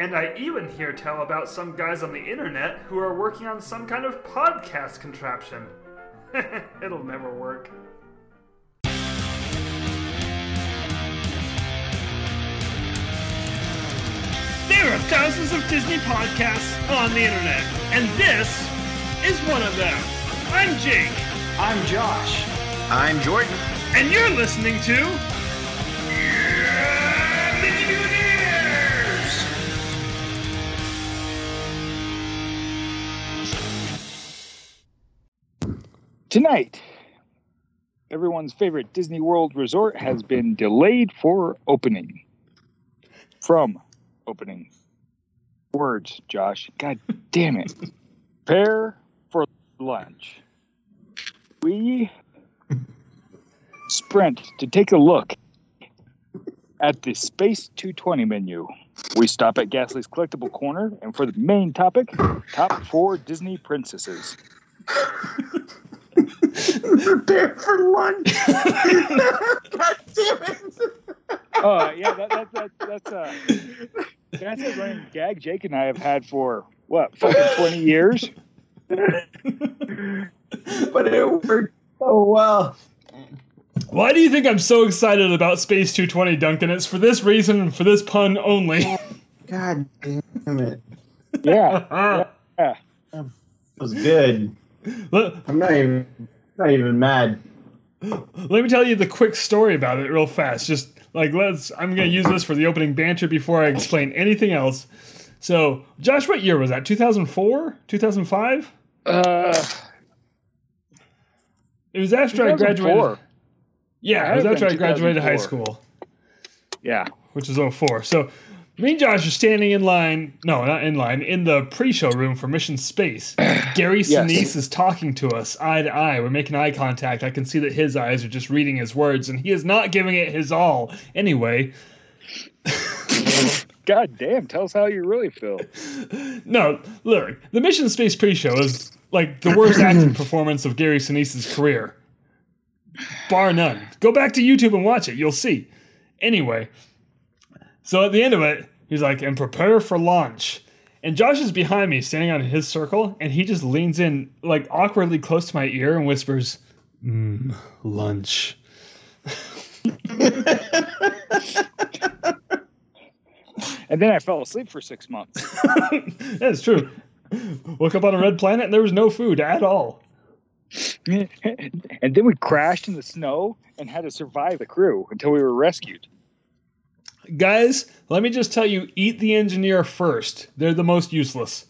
And I even hear tell about some guys on the internet who are working on some kind of podcast contraption. It'll never work. There are thousands of Disney podcasts on the internet, and this is one of them. I'm Jake, I'm Josh. I'm Jordan. and you're listening to. Tonight, everyone's favorite Disney World resort has been delayed for opening. From opening. Words, Josh. God damn it. Prepare for lunch. We sprint to take a look at the Space 220 menu. We stop at Ghastly's Collectible Corner, and for the main topic, top four Disney princesses. Prepare for lunch. God damn it. Oh yeah, that, that, that, that's uh, that's a running gag Jake and I have had for what fucking twenty years. But it worked so well. Why do you think I'm so excited about Space 220, Duncan? It's for this reason and for this pun only. God damn it. Yeah, yeah. It was good. let, I'm not even not even mad. let me tell you the quick story about it real fast. Just like let's I'm gonna use this for the opening banter before I explain anything else. So, Josh, what year was that? 2004? 2005? Uh, It was after I graduated. Yeah, it was after I graduated high school. yeah. which is 04. So me and Josh are standing in line. No, not in line. In the pre-show room for Mission Space. Gary Yes. Sinise is talking to us eye to eye. We're making eye contact. I can see that his eyes are just reading his words, and he is not giving it his all. Anyway, God damn, tell us how you really feel. no, look, the Mission Space pre-show is like the worst acting performance of Gary Sinise's career, bar none. Go back to YouTube and watch it. You'll see. Anyway, so at the end of it, he's like, "And prepare for launch." And Josh is behind me, standing on his circle, and he just leans in, like awkwardly close to my ear, and whispers, mm, "Lunch." And then I fell asleep for six months. That's true. Woke up on a red planet, and there was no food at all. and then we crashed in the snow and had to survive the crew until we were rescued. Guys, let me just tell you eat the engineer first. They're the most useless.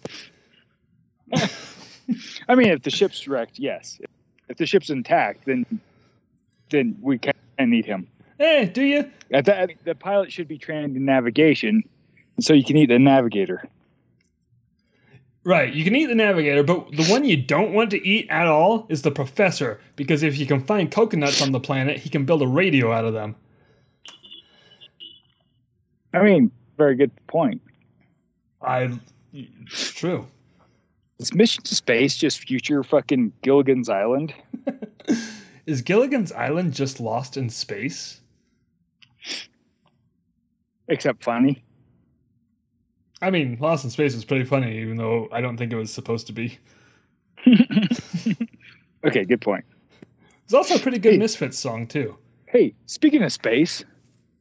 I mean, if the ship's wrecked, yes. If the ship's intact, then then we can need him. Eh, do you? The, the pilot should be trained in navigation, so you can eat the navigator. Right, you can eat the navigator, but the one you don't want to eat at all is the professor, because if you can find coconuts on the planet, he can build a radio out of them. I mean, very good point. I. It's true. Is Mission to Space just future fucking Gilligan's Island? Is Gilligan's Island just lost in space? Except funny. I mean, Lost in Space was pretty funny, even though I don't think it was supposed to be. Okay, good point. It's also a pretty good Hey. Misfits song, too. Hey, speaking of space,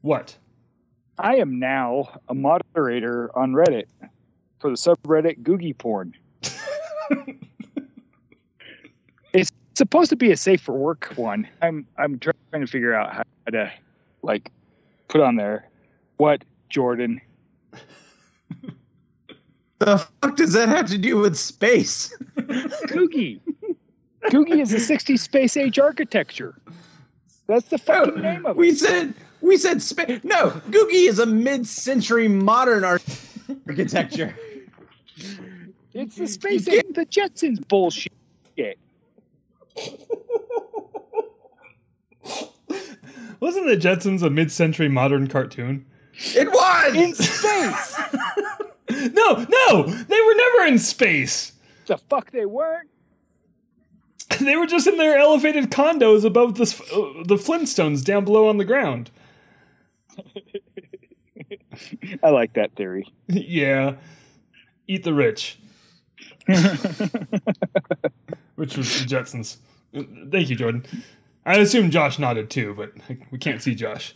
What? I am now a moderator on Reddit for the subreddit Googie Porn. it's supposed to be a safe for work one. I'm I'm trying to figure out how to like put on there what Jordan. The fuck does that have to do with space? Googie. Googie is a 60s space age architecture. That's the fucking oh, name of we it. We said we said space. No, Googie is a mid-century modern ar- architecture. It's the space age, the Jetsons bullshit. Wasn't the Jetsons a mid century modern cartoon? It was. In space. No, no! They were never in space! the fuck they weren't. They were just in their elevated condos above the, uh, the Flintstones down below on the ground. I like that theory. yeah. Eat the rich, which was the Jetsons. Thank you, Jordan. I assume Josh nodded too, but we can't see Josh.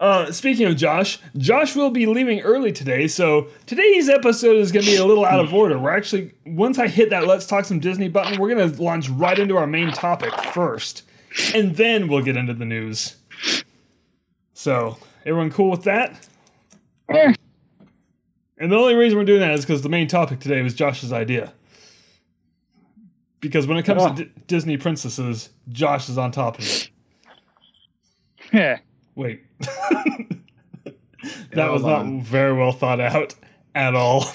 Uh, speaking of Josh, Josh will be leaving early today, so today's episode is going to be a little out of order. We're actually, once I hit that Let's Talk Some Disney button, we're going to launch right into our main topic first, and then we'll get into the news. So, everyone cool with that? And the only reason we're doing that is because the main topic today was Josh's idea. Because when it comes Oh. to D- Disney princesses, Josh is on top of it. Yeah. Wait. that was not on. very well thought out at all.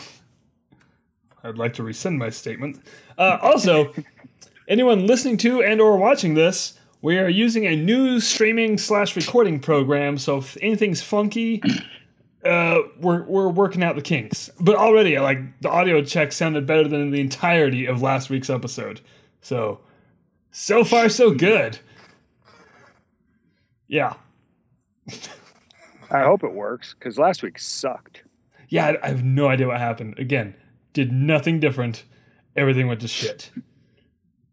I'd like to rescind my statement. Uh, also, anyone listening to and or watching this, we are using a new streaming slash recording program. So if anything's funky, uh, we're we're working out the kinks. But already, like the audio check sounded better than the entirety of last week's episode. So so far so good. Yeah. I hope it works because last week sucked. Yeah, I, I have no idea what happened. Again, did nothing different. Everything went to shit.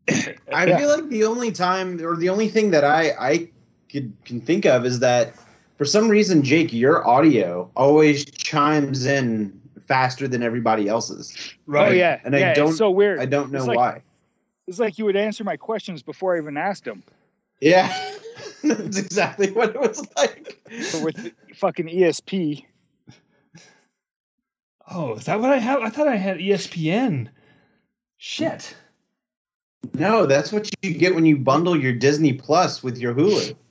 I Yeah. feel like the only time or the only thing that I I could can think of is that for some reason, Jake, your audio always chimes in faster than everybody else's. Right. Oh yeah, And I don't- It's so weird. I don't know It's like- why. It's like you would answer my questions before I even asked them. Yeah, that's exactly what it was like. But with fucking ESP, Oh, is that what I have? I thought I had ESPN. Shit. No, that's what you get when you bundle your Disney Plus with your Hulu.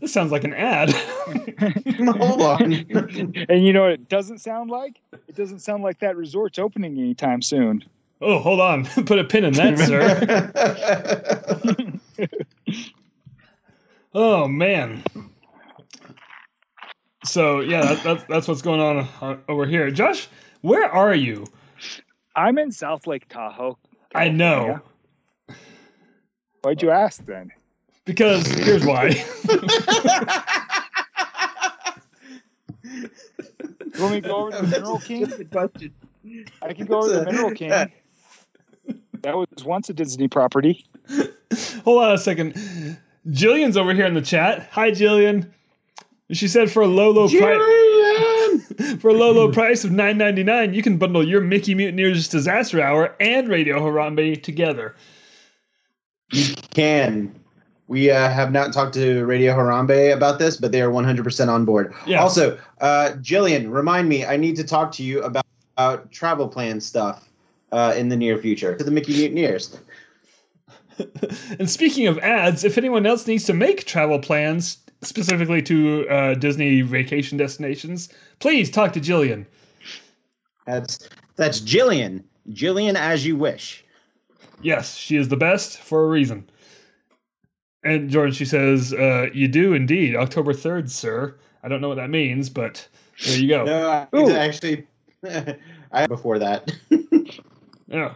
This sounds like an ad. Hold on. and you know what it doesn't sound like? It doesn't sound like that resort's opening anytime soon. oh, hold on. Put a pin in that, sir. Oh man. So yeah, that, that's that's what's going on uh, over here. Josh, where are you? I'm in South Lake Tahoe. I know Why'd you ask then? because here's why. You want me to go over to the Mineral King? Question. I can go over to the Mineral King. That was once a Disney property. Hold on a second. Jillian's over here in the chat. Hi, Jillian. She said for a low, low price. Jillian! For a low, low price of nine ninety nine, you can bundle your Mickey Mutineers Disaster Hour and Radio Harambe together. You can. We uh, have not talked to Radio Harambe about this, but they are 100% on board. Yeah. Also, uh, Jillian, remind me, I need to talk to you about, about travel plan stuff uh, in the near future to the Mickey Mutineers. and speaking of ads, if anyone else needs to make travel plans specifically to uh, Disney vacation destinations, please talk to Jillian. That's that's Jillian. Jillian as you wish. Yes, she is the best for a reason. And Jordan, she says, uh, "You do indeed, October third, sir." I don't know what that means, but there you go. No, I, actually, I before that. Yeah.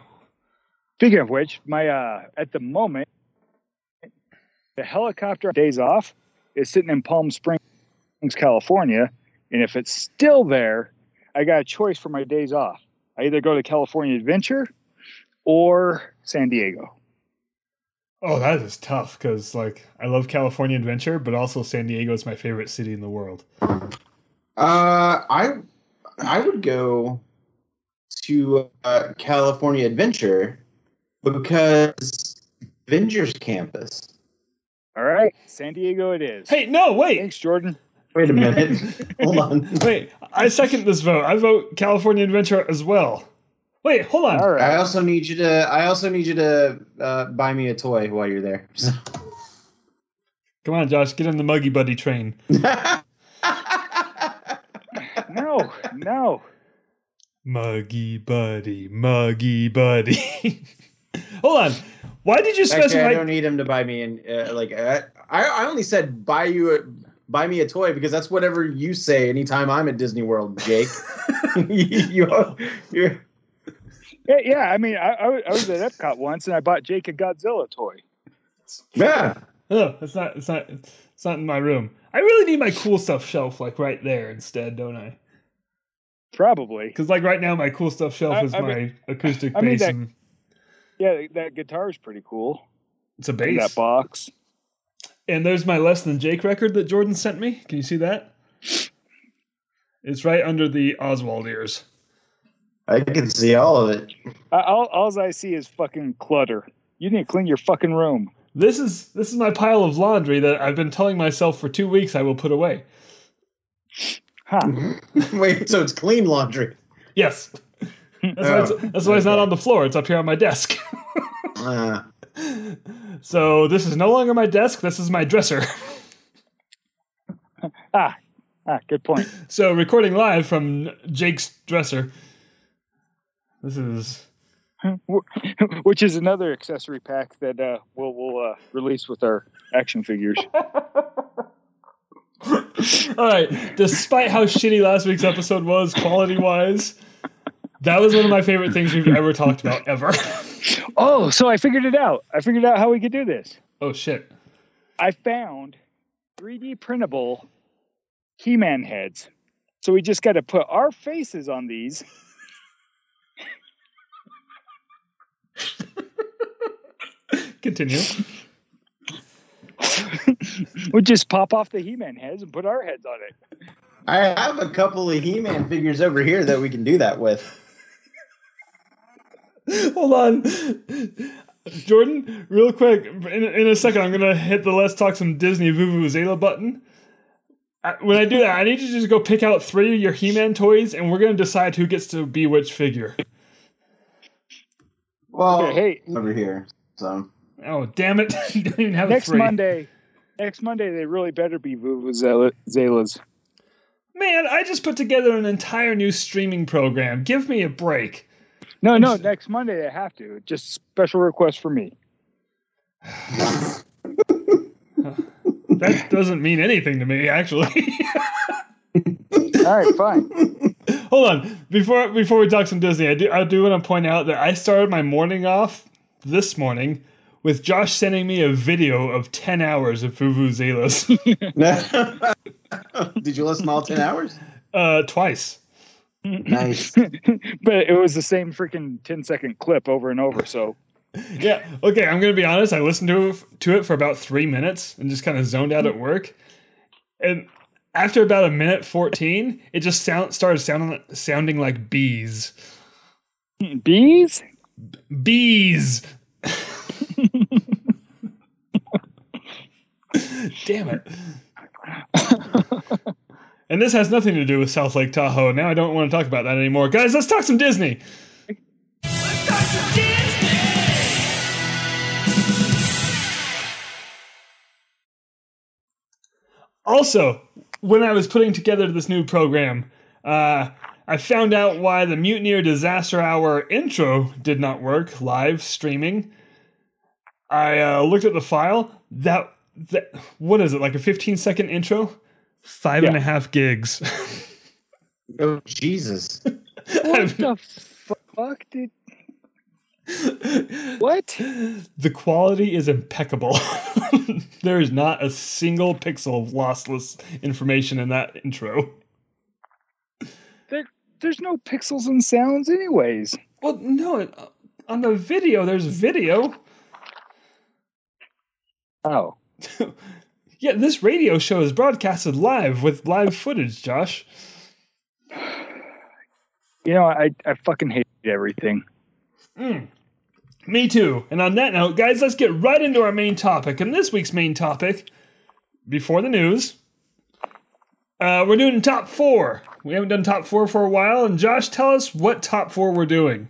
Speaking of which, my uh at the moment the helicopter days off is sitting in Palm Springs, California, and if it's still there, I got a choice for my days off. I either go to California Adventure or San Diego. Oh, that is tough because like I love California Adventure, but also San Diego is my favorite city in the world. Uh, I I would go to uh, California Adventure because Avengers Campus. All right, San Diego it is. Hey, no, wait, Thanks, Jordan. Wait a minute. Hold on. wait. I second this vote. I vote California Adventure as well. Wait, hold on. All I also need you to. I also need you to uh, buy me a toy while you're there. Come on, Josh, get in the Muggy Buddy train. No, no. Muggy Buddy, Muggy Buddy. hold on. Why did you Actually, I specify? don't need him to buy me an uh, like. Uh, I I only said buy you a buy me a toy because that's whatever you say anytime I'm at Disney World, Jake. you, you're, Yeah, yeah. I mean, I, I was- I was at Epcot once, and I bought Jake a Godzilla toy. yeah. Oh, it's not. It's not. It's not in my room. I really need my cool stuff shelf like right there instead, don't I? Probably. Because like right now, my cool stuff shelf I- is I my mean- acoustic I mean bass, that- and Yeah, that guitar is pretty cool. it's a in bass. that box. And there's my Less Than Jake record that Jordan sent me. Can you see that? It's right under the Oswald ears. I can see all of it. I, all, all I see is fucking clutter. You need to clean your fucking room. This is this is my pile of laundry that I've been telling myself for two weeks I will put away. Huh. Wait, so it's clean laundry. Yes. That's, why, it's, that's why it's not on the floor. It's up here on my desk. Uh, so this is no longer my desk. This is my dresser. Ah, ah, good point. So recording live from Jake's dresser. This is Which is another accessory pack that uh, we'll, we'll uh, release with our action figures. all right. Despite how shitty last week's episode was, quality wise, that was one of my favorite things we've ever talked about ever. Oh, so I figured it out. I figured out how we could do this. oh shit! I found 3D printable He-Man heads. So we just got to put our faces on these. Continue. we just pop off the He-Man heads and put our heads on it. I have a couple of He-Man figures over here that we can do that with. Hold on. Jordan, real quick, in, in a second, I'm gonna hit the let's talk some Disney Vuvuzela button. I- When I do that, I need you to just go pick out three of your He-Man toys, and we're gonna decide who gets to be which figure. Well, Okay, hey, over here. So Oh, damn it! you don't even have next three. Monday, next Monday they really better be Vuvuzelas. Man, I just put together an entire new streaming program. Give me a break. No, no, next Monday they have to. Just special request for me. That doesn't mean anything to me, actually. All right, fine. Hold on. Before before we talk some Disney, I do I do want to point out that I started my morning off this morning with Josh sending me a video of ten hours of Vuvuzelas. Did you listen all ten hours? uh, twice. Nice. but it was the same freaking 10 second clip over and over. So Yeah. Okay. I'm gonna be honest. I listened to it, to it for about three minutes and just kind of zoned out at work. And after about a minute fourteen, it just sound started sounding sounding like bees. bees? Bees. Damn it. and this has nothing to do with South Lake Tahoe. Now I don't want to talk about that anymore. Guys, let's talk some Disney. Also, when I was putting together this new program, uh, I found out why the Mutineer Disaster Hour intro did not work live streaming. I uh, looked at the file. That that what is it like a 15 second intro? Five and a half gigs. oh Jesus! What I've- the fuck did. What? The quality is impeccable. there is not a single pixel of lossless information in that intro. There's no pixels and sounds, anyways. Well, no, on the video, there's video. Oh. Yeah, this radio show is broadcasted live with live footage, Josh. You know, I, I fucking hate everything. Mm. Me too. And on that note, guys, let's get right into our main topic. And this week's main topic, before the news, uh, we're doing top four. We haven't done top four for a while. And Josh, tell us what top four we're doing.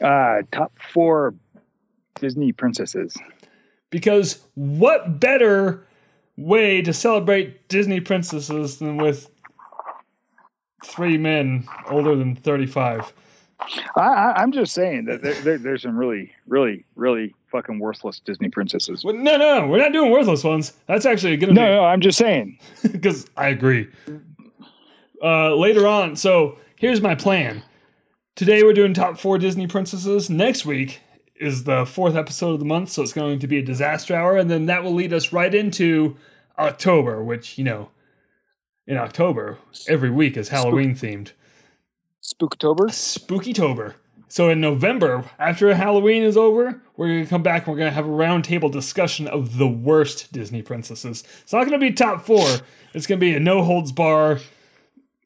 Uh, top four Disney princesses. Because what better way to celebrate Disney princesses than with three men older than 35? I, I, I'm just saying that there, there, there's some really, really, really fucking worthless Disney princesses. Well, no, no, we're not doing worthless ones. That's actually going to No, be. no, I'm just saying. because I agree. Uh, later on, so here's my plan. Today we're doing top four Disney princesses. Next week is the fourth episode of the month, so it's going to be a disaster hour, and then that will lead us right into October, which you know, in October every week is Halloween themed. Spooktober. Spookytober. So in November, after Halloween is over, we're gonna come back and we're gonna have a roundtable discussion of the worst Disney princesses. It's not gonna be top four. It's gonna be a no holds bar,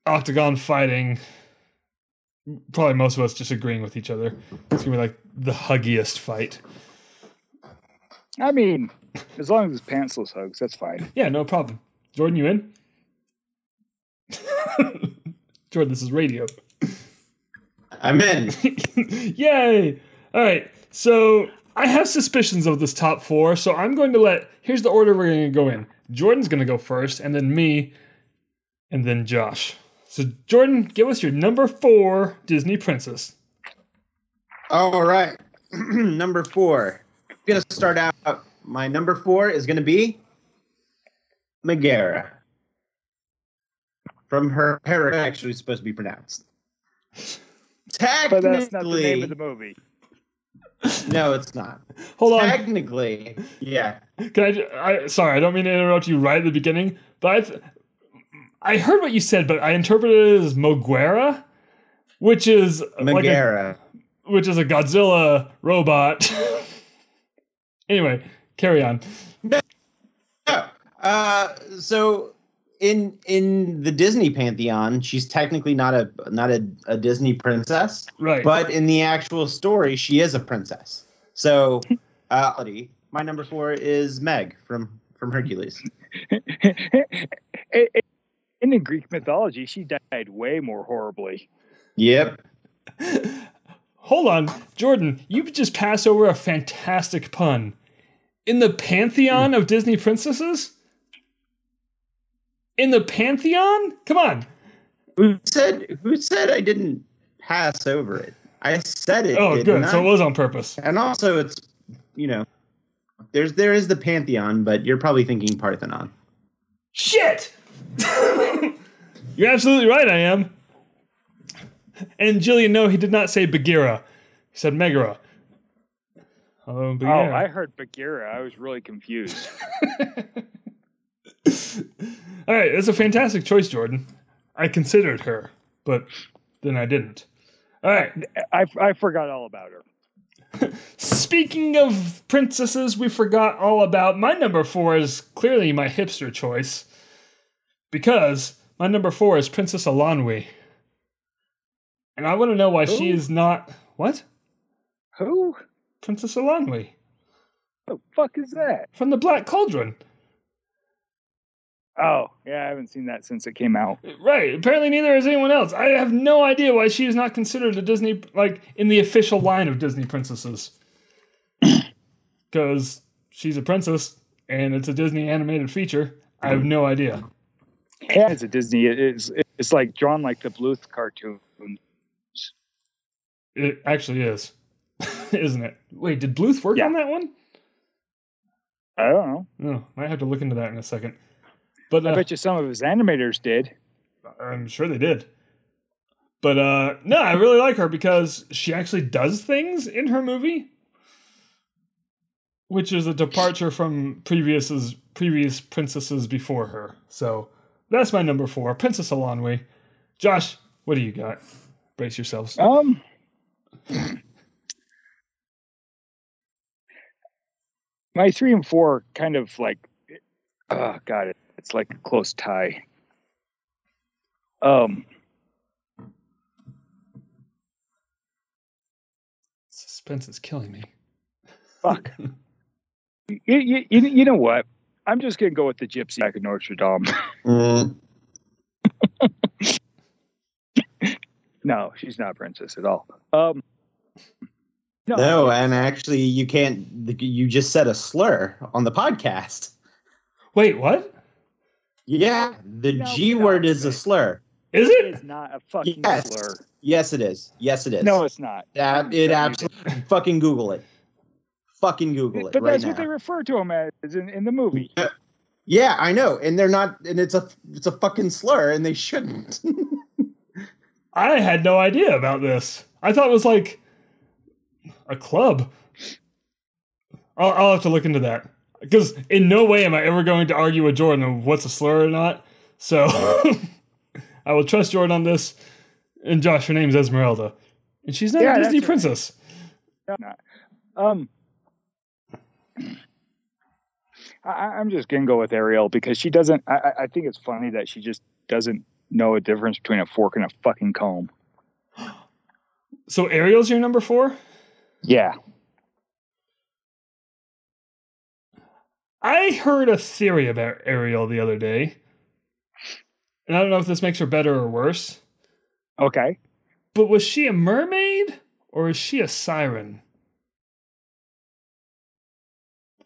octagon fighting. Probably most of us just agreeing with each other. It's gonna be like the huggiest fight. I mean, as long as it's pantsless hugs, that's fine. Yeah, no problem. Jordan, you in? Jordan, this is radio. I'm in. Yay! All right, so I have suspicions of this top four, so I'm going to let. Here's the order we're going to go in. Jordan's going to go first, and then me, and then Josh. So, Jordan, give us your number four Disney princess. All right. number four. I'm gonna start out. My number four is gonna be Megara. From her her actually supposed to be pronounced. But that's not the Technically, name of the movie. no, it's not. Hold on. Technically, yeah. Can I, ju- I? Sorry, I don't mean to interrupt you right at the beginning, but I, th- I heard what you said, but I interpreted it as Moguera, which is like a which is a Godzilla robot. anyway, carry on. No. Uh, so in in the Disney pantheon, she's technically not a not a, a Disney princess, Right. but in the actual story, she is a princess. So, uh, my number four is Meg from from Hercules. In the Greek mythology, she died way more horribly. Yep. Hold on, Jordan. You just passed over a fantastic pun. In the pantheon of Disney princesses. In the pantheon? Come on. Who said who said I didn't pass over it? I said it. Oh, didn't good. So it was on purpose. and also it's you know there's there is the pantheon, but you're probably thinking Parthenon. Shit! You're absolutely right, I am. And Jillian, no, he did not say Bagheera. He said Megara. Oh, Oh, I heard Bagheera. I was really confused. All right, that's a fantastic choice, Jordan. I considered her, but then I didn't. All right, I, I forgot all about her. speaking of princesses we forgot all about, my number four is clearly my hipster choice because my number four is Princess Eilonwy. And I want to know why she is not. What? Who? Princess Eilonwy What The fuck is that? from the Black Cauldron. Oh, yeah, I haven't seen that since it came out. Right. Apparently, neither has anyone else. I have no idea why she is not considered a Disney, like, in the official line of Disney princesses. Because she's a princess and it's a Disney animated feature. I have no idea. Yeah, it's a Disney. It's it's like drawn like the Bluth cartoon. It actually is, isn't it? Wait, did Bluth work Yeah. on that one? I don't know. No, might have to look into that in a second. But I uh, bet you some of his animators did. I'm sure they did. But uh, no, I really like her because she actually does things in her movie, which is a departure from previous previous princesses before her. So that's my number four, Princess Eilonwy. Josh, what do you got? Brace yourselves. Um. My three and four kind of like, oh god, it, it's like a close tie. Um, Suspense is killing me. fuck. you, you, you, you know what? I'm just gonna go with the gypsy back in Notre Dame. Mm, no, she's not a princess at all. Um, no, no, and actually, you can't. You just said a slur on the podcast. Wait, what? Yeah, the No, G stop word is a slur. Is it it? is not a fucking Yes. slur. Yes, it is. Yes, it is. No, it's not. Uh, it absolutely. fucking Google it. Fucking Google it But right that's now. what they refer to him as in, in the movie. yeah, I know, and they're not, and it's a it's a fucking slur, and they shouldn't. I had no idea about this. I thought it was like a club. I'll, I'll have to look into that because in no way am I ever going to argue with Jordan of what's a slur or not. So I will trust Jordan on this. And Josh, her name's Esmeralda, and she's not Yeah, a Disney right. princess. No. Um, I, I'm just gonna go with Ariel because she doesn't. I, I- I think it's funny that she just doesn't know a difference between a fork and a fucking comb. So Ariel's your number four. Yeah. I heard a theory about Ariel the other day, and I don't know if this makes her better or worse. Okay. But was she a mermaid or is she a siren?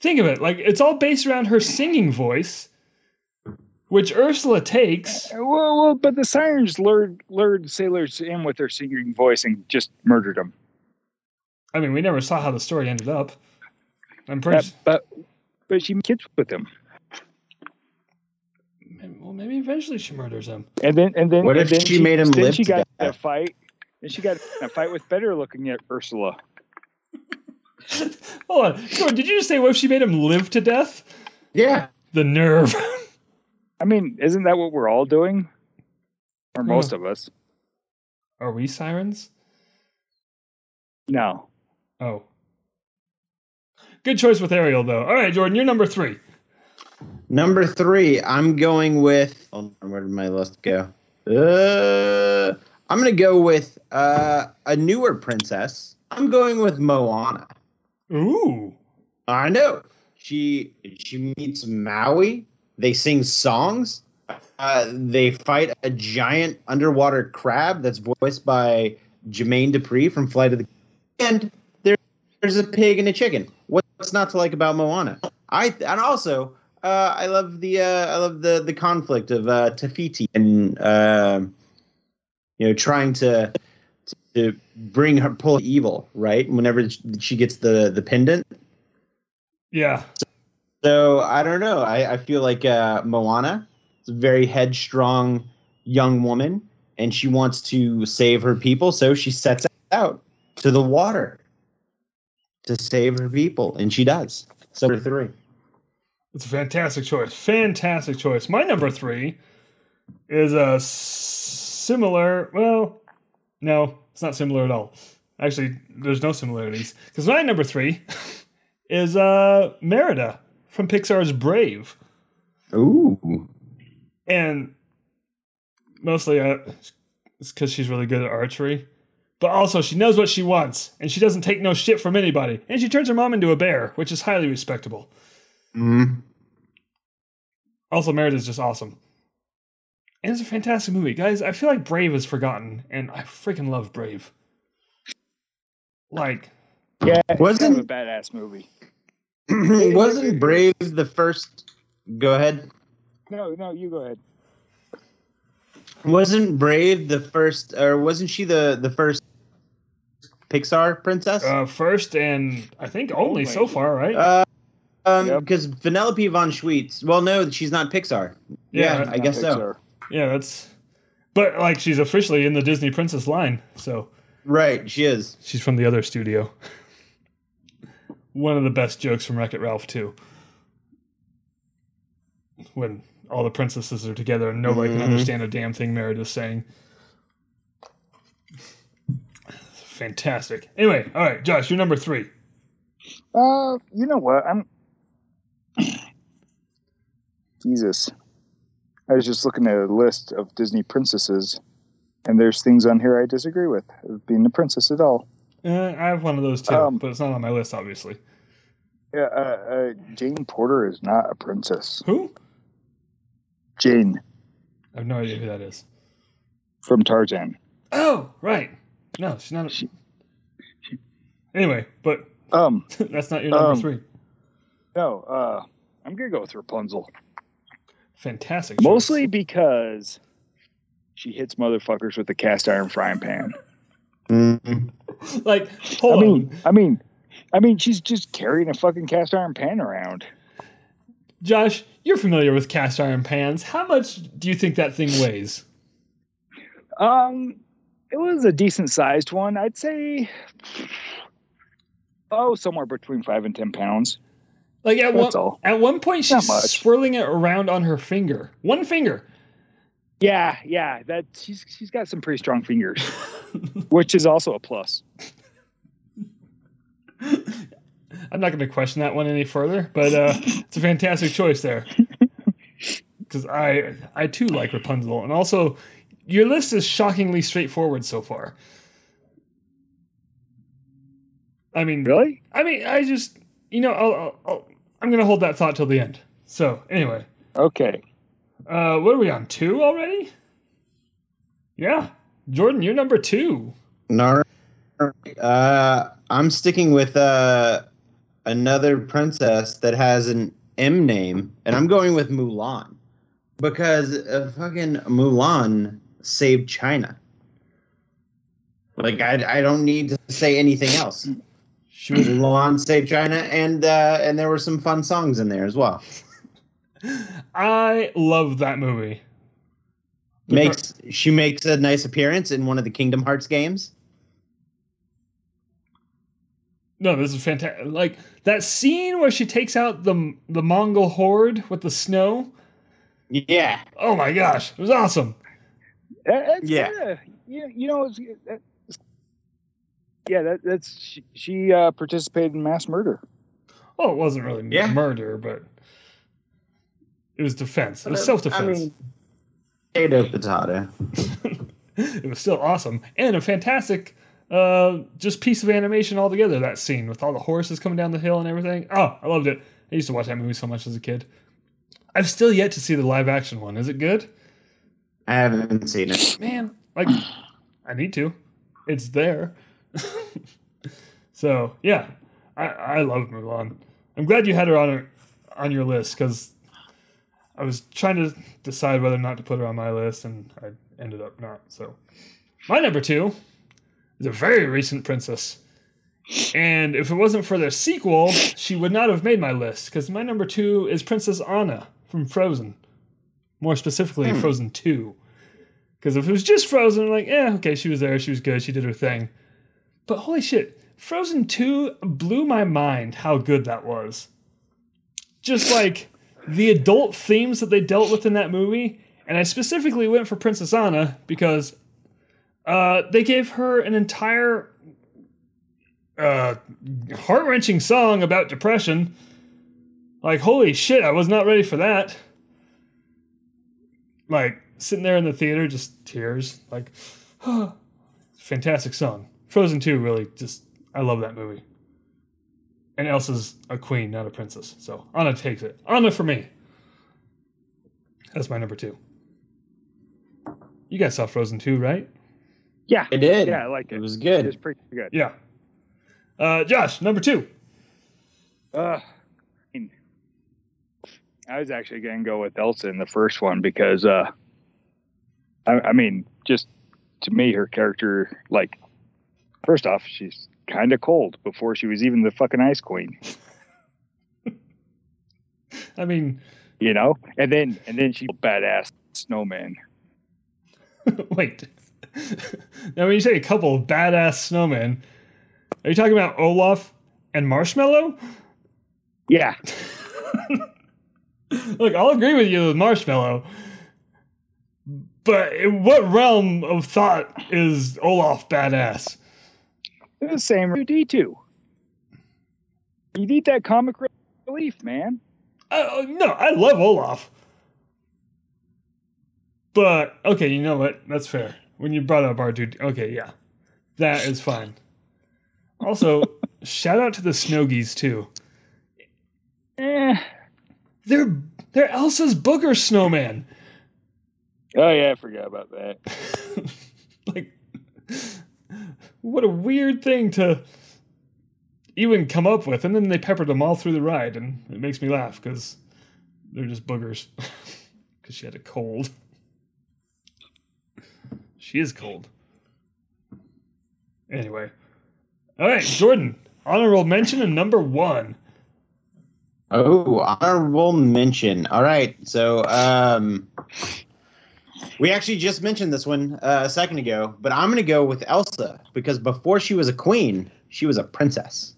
Think of it like it's all based around her singing voice, which Ursula takes. Well, well, but the sirens lured lured sailors in with their singing voice and just murdered them. I mean, we never saw how the story ended up. I'm Uh, pretty. but but she made kids with them, well, maybe eventually she murders him. and then and then What and if then she made him then live she to got in a fight. And she got in a fight with better looking at Ursula. Hold on, Jordan, did you just say what if she made him live to death? Yeah. The nerve. I mean, isn't that what we're all doing? Or hmm. most of us? Are we sirens? No. Oh. Good choice with Ariel, though. All right, Jordan, you're number three. Number three, I'm going with. Hold on, where did my list go? Uh, I'm gonna go with uh, a newer princess. I'm going with Moana. Ooh. I know. She she meets Maui. They sing songs. Uh, they fight a giant underwater crab that's voiced by Jermaine Dupri from Flight of the. And there, there's a pig and a chicken. What's not to like about Moana? I and also uh, I love the uh, I love the the conflict of uh, Te Fiti and uh, you know trying to to bring her pull evil right whenever she gets the the pendant. Yeah. So I don't know. I, I feel like uh, Moana is a very headstrong young woman, and she wants to save her people. So she sets out to the water to save her people, and she does. So number three. It's a fantastic choice. Fantastic choice. My number three is a similar. Well, no, it's not similar at all. Actually, there's no similarities because my number three is uh Merida from Pixar's Brave, Ooh. and mostly uh, it's because she's really good at archery. But also, she knows what she wants, and she doesn't take no shit from anybody. And she turns her mom into a bear, which is highly respectable. Mm. Also, Merida's just awesome. And it's a fantastic movie. Guys, I feel like Brave is forgotten, and I freaking love Brave. Like, Yeah, it's Wasn't- kind of a badass movie. Wasn't Brave the first? Go ahead. No, no, you go ahead. Wasn't Brave the first, or wasn't she the the first Pixar princess? uh, first and I think only so far, right? Uh, um, Yep. because Vanellope von Schweetz. Well, no, she's not Pixar. Yeah, Yeah, I guess so. yeah, that's. But, like, she's officially in the Disney Princess line, so Right, she is. she's from the other studio. One of the best jokes from Wreck It Ralph, too. When all the princesses are together and nobody can Mhm. understand a damn thing Merida's saying. Fantastic. Anyway, all right, Josh, you're number three. Uh, you know what? I'm. Jesus. I was just looking at a list of Disney princesses, and there's things on here I disagree with of being a princess at all. Uh, I have one of those too, Um, but it's not on my list, obviously. Yeah, uh, uh, Jane Porter is not a princess. Who? Jane I have no idea who that is. from Tarzan. Oh, right. No, she's not. A... She- Anyway, but Um, that's not your number Um, three. no, uh, I'm gonna go with Rapunzel. Fantastic. choice. Mostly because she hits motherfuckers with a cast iron frying pan. Mhm. like, hold I mean, on, I mean, I mean, she's just carrying a fucking cast iron pan around. Josh. You're familiar with cast iron pans. How much do you think that thing weighs? Um, it was a decent sized one. I'd say, oh, somewhere between five and ten pounds. Like at one all. at one point, she's swirling it around on her finger, one finger, Yeah, yeah. That she's she's got some pretty strong fingers, which is also a plus. I'm not going to question that one any further, but uh, it's a fantastic choice there. Because I, I too like Rapunzel, and also your list is shockingly straightforward so far. I mean, Really? I mean, I just, you know, I'll, I'll, I'll, I'm going to hold that thought till the end. So anyway, Okay. uh, what are we on? Two already? Yeah, Jordan, you're number two. No, uh, I'm sticking with uh, another princess that has an M name, and I'm going with Mulan because uh, fucking Mulan saved China. Like I, I don't need to say anything else. She was Mulan saved China, and uh, and there were some fun songs in there as well. I love that movie. Makes she makes a nice appearance in one of the Kingdom Hearts games. No, this is fantastic. Like that scene where she takes out the the Mongol horde with the snow. Yeah, Oh my gosh, it was awesome. That- that's Yeah. kinda- you, you know, it's, that, yeah, that, that's she, she uh, participated in mass murder. Oh, it wasn't really Yeah. murder, but it was defense. It was self defense. I mean, potato potato. it was still awesome and a fantastic uh just piece of animation altogether that scene with all the horses coming down the hill and everything oh i loved it i used to watch that movie so much as a kid i've still yet to see the live action one is it good I haven't seen it. man like i need to. It's there. So yeah i i love mulan. I'm glad you had her on her, on your list because i was trying to decide whether or not to put her on my list and i ended up not so. My number two is a very recent princess. And if it wasn't for their sequel she would not have made my list because my number two is princess anna from frozen more specifically Hmm. frozen 2 because if it was just Frozen, like, yeah, okay, she was there, she was good, she did her thing. But holy shit, Frozen 2 blew my mind how good that was. Just like the adult themes that they dealt with in that movie, and I specifically went for Princess Anna because uh, they gave her an entire uh, heart wrenching song about depression. Like, holy shit, I was not ready for that. Like, sitting there in the theater, just tears. Like, fantastic song. Frozen 2 really just, I love that movie. And Elsa's a queen, not a princess. So Anna takes it. Anna for me. That's my number two. You guys saw Frozen 2, right? Yeah, I did. yeah, I liked It it. was good. It was pretty good. Yeah. Uh, Josh, number two. Uh, I mean, I was actually going to go with Elsa in the first one because, uh, I, I mean, just to me, her character, like, first off, she's kind of cold before she was even the fucking ice queen, I mean, you know. And then, and then she's a badass snowman. wait. now, when you say a couple of badass snowmen, are you talking about Olaf and Marshmallow? Yeah, Look, I'll agree with you with Marshmallow. But in what realm of thought is Olaf badass? the same. You need to. You need that comic relief, man. Uh, no, I love Olaf. But okay, you know what? That's fair. When you brought up our dude, okay, yeah, that is fine. Also, shout out to the Snowgies, too. Eh. They're they're Elsa's booger snowman. Oh yeah, I forgot about that. like, what a weird thing to even come up with, and then they peppered them all through the ride, and it makes me laugh because they're just boogers. Because she had a cold. She is cold. Anyway, all right, Jordan, honorable mention and number one. Oh, honorable mention. All right. So, um, we actually just mentioned this one uh, a second ago, but I'm going to go with Elsa because before she was a queen, she was a princess.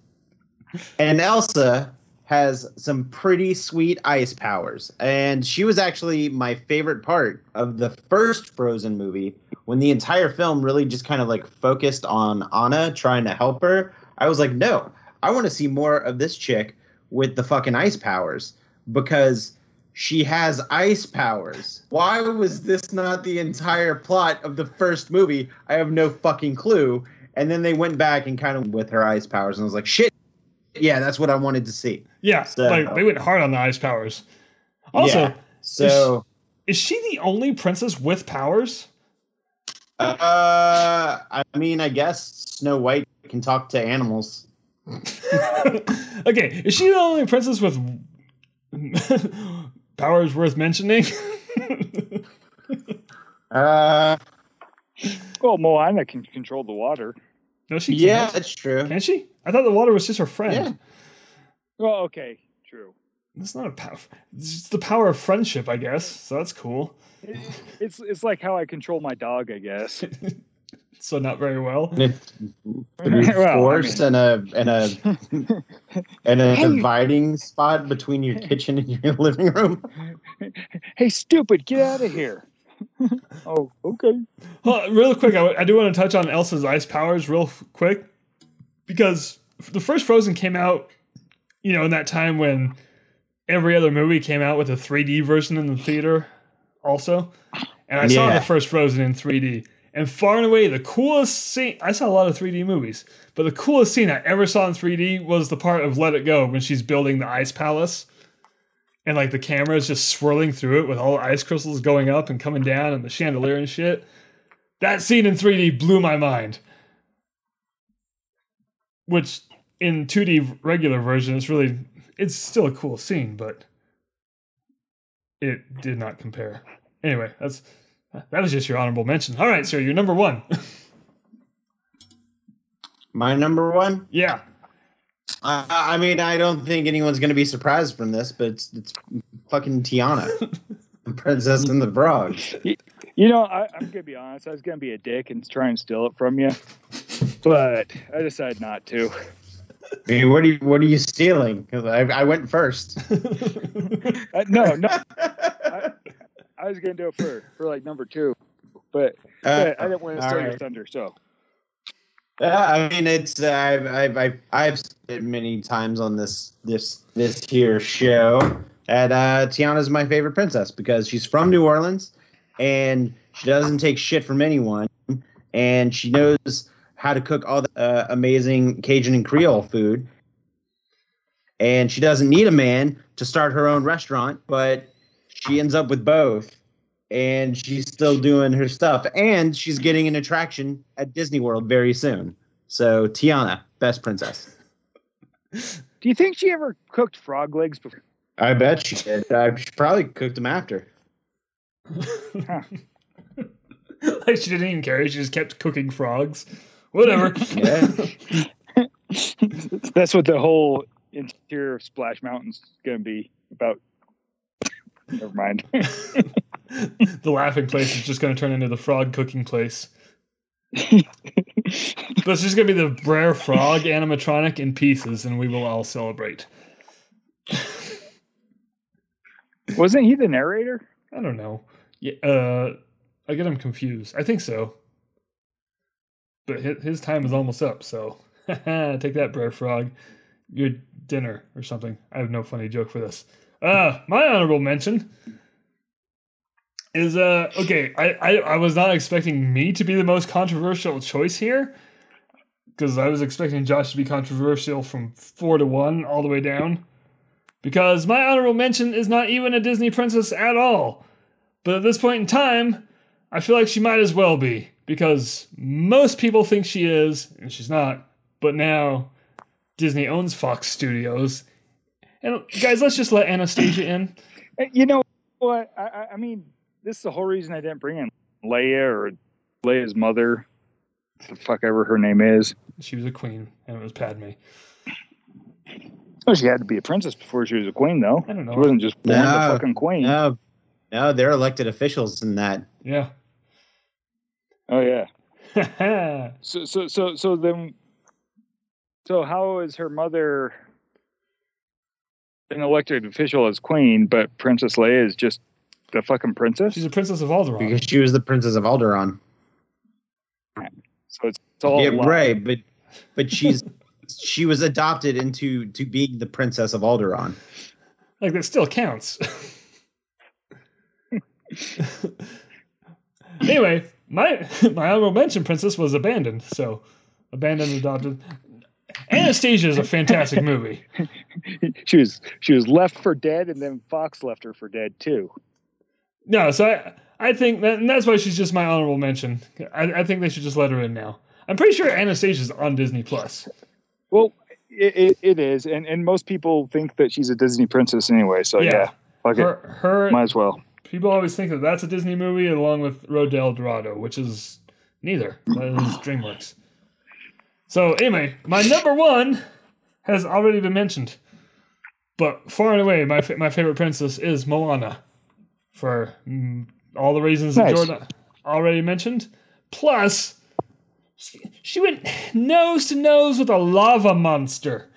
And Elsa has some pretty sweet ice powers. And she was actually my favorite part of the first Frozen movie when the entire film really just kind of like focused on Anna trying to help her. I was like, no, I want to see more of this chick with the fucking ice powers because she has ice powers. Why was this not the entire plot of the first movie? I have no fucking clue. And then they went back and kind of with her ice powers, and I was like, shit, yeah, that's what I wanted to see. Yeah, So- like they went hard on the ice powers. Also, Yeah. So, is she the only princess with powers? uh, I mean, I guess Snow White can talk to animals. okay, is she the only princess with powers worth mentioning? Uh, Well, Moana can control the water. no, she yeah, can't. that's true. Can she? I thought the water was just her friend. Yeah. Well, okay, true. It's not a power. It's the power of friendship, I guess. So that's cool. It- It's it's like how I control my dog, I guess. So not very well. Through Well, I force and a and a and a Hey. dividing spot between your kitchen and your living room. hey, stupid, get out of here. oh, okay. Well, real quick, I, I do want to touch on Elsa's ice powers real f- quick because the first Frozen came out, you know, in that time when every other movie came out with a 3D version in the theater, also. And I saw the first Frozen in 3D. And far and away, the coolest scene, I saw a lot of 3D movies, but the coolest scene I ever saw in 3D was the part of Let It Go when she's building the ice palace. And like the camera is just swirling through it with all the ice crystals going up and coming down and the chandelier and shit. That scene in 3D blew my mind. Which in 2D regular version is really it's still a cool scene, but it did not compare. Anyway, that's that was just your honorable mention. All right, sir, you're number one. My number one. yeah. I, I mean, I don't think anyone's going to be surprised from this, but it's, it's fucking Tiana, Princess and the Frog. You know, I, I'm gonna be honest. I was gonna be a dick and try and steal it from you, but I decided not to. I mean, what are you what are you stealing? Because I, I went first. Uh, no, no, I, was gonna do it for for like number two, but, but I didn't want to all steal your thunder. So Yeah, I mean, it's uh, I've I've I've, I've said many times on this this this here show that uh, Tiana's my favorite princess because she's from New Orleans and she doesn't take shit from anyone and she knows how to cook all the uh, amazing Cajun and Creole food and she doesn't need a man to start her own restaurant, but she ends up with both. And she's still doing her stuff, and she's getting an attraction at Disney World very soon. So Tiana, best princess. do you think she ever cooked frog legs before? I bet she did. Uh, she probably cooked them after. like she didn't even care. She just kept cooking frogs. Whatever. Yeah. That's what the whole interior of Splash Mountain's gonna be about. Never mind. the laughing place is just going to turn into the frog cooking place. That's just going to be the Brer Frog animatronic in pieces, and we will all celebrate. Wasn't he the narrator? I don't know. Yeah, uh, I get him confused. I think so. But his, his time is almost up, so take that, Brer Frog. Your dinner or something. I have no funny joke for this. Uh, my honorable mention is uh okay. I, I I was not expecting me to be the most controversial choice here because I was expecting Josh to be controversial from four to one all the way down. Because my honorable mention is not even a Disney princess at all. But at this point in time, I feel like she might as well be because most people think she is, and she's not. But now Disney owns Fox Studios. And guys, let's just let Anastasia in. You know what? I, I, I mean, this is the whole reason I didn't bring in Leia or Leia's mother, the fuck ever her name is. She was a queen, and it was Padme. Oh, she had to be a princess before she was a queen, though. I don't know. She wasn't just born No. a fucking queen. No, no, they're elected officials in that. Yeah. Oh yeah. yeah, So so so so then. So how is her mother? An elected official as queen, but Princess Leia is just the fucking princess. She's a princess of Alderaan. because she was the princess of Alderaan. so it's, it's all yeah, right, but but she's she was adopted into to being the princess of Alderaan. Like that still counts. anyway, my my honorable mention princess was abandoned. So abandoned, adopted. Anastasia is a fantastic movie. she was she was left for dead, and then Fox left her for dead too. No, so I I think that and that's why she's just my honorable mention. I, I think they should just let her in now. I'm pretty sure Anastasia's on Disney Plus. Well, it, it, it is, and and most people think that she's a Disney princess anyway. So yeah, fuck it, Her her might as well. people always think that that's a Disney movie along with Road to El Dorado, which is neither. That is DreamWorks. So anyway, my number one has already been mentioned, but far and away my my favorite princess is Moana, for mm, all the reasons that Jordan already mentioned. Plus, she, she went nose to nose with a lava monster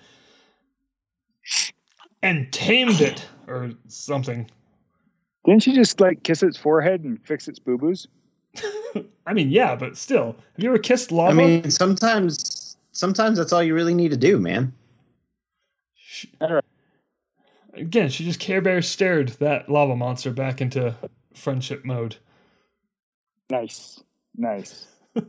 and tamed it or something. Didn't she just like kiss its forehead and fix its boo boos? I mean, yeah, but still, have you ever kissed lava? I mean, sometimes sometimes that's all you really need to do, man. She- Again, she just Care Bear stared that lava monster back into friendship mode. Nice, nice.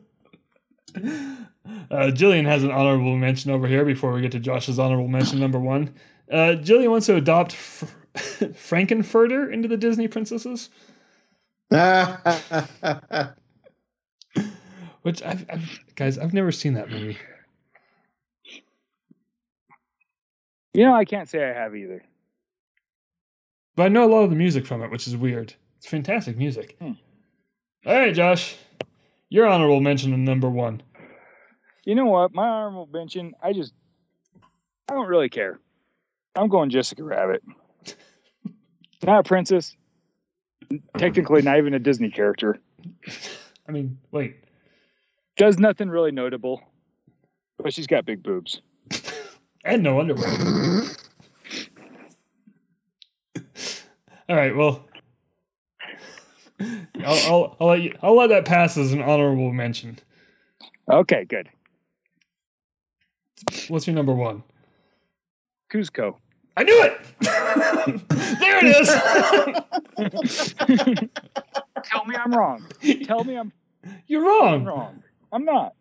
Uh, Jillian has an honorable mention over here before we get to Josh's honorable mention number one. Uh, Jillian wants to adopt Fr- Frankenfurter into the Disney princesses, which I've, I've guys I've never seen that movie. You know, I can't say I have either. But I know a lot of the music from it, which is weird. It's fantastic music. Hmm. All right, Josh, your honorable mention in number one. You know what? My honorable mention, I just, I don't really care. I'm going Jessica Rabbit. Not a princess. Technically, not even a Disney character. I mean, wait, Does nothing really notable, but she's got big boobs. And no underwear. All right, well, I'll, I'll, I'll let you. I'll let that pass as an honorable mention. Okay, good. What's your number one? Kuzco. I knew it. there it is. Tell me I'm wrong. Tell me I'm You're wrong. I'm wrong. I'm not.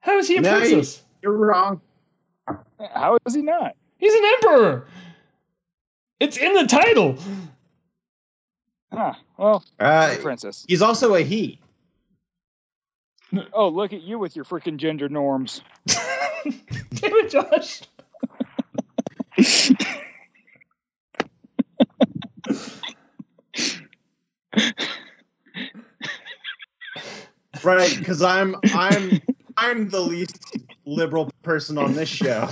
How is he a No, you- princess? You're wrong. How is he not? He's an emperor. It's in the title. Huh. Well, Uh, princess. he's also a he. Oh, look at you with your freaking gender norms. Damn it, Josh. Right, because I'm I'm I'm the least liberal person on this show.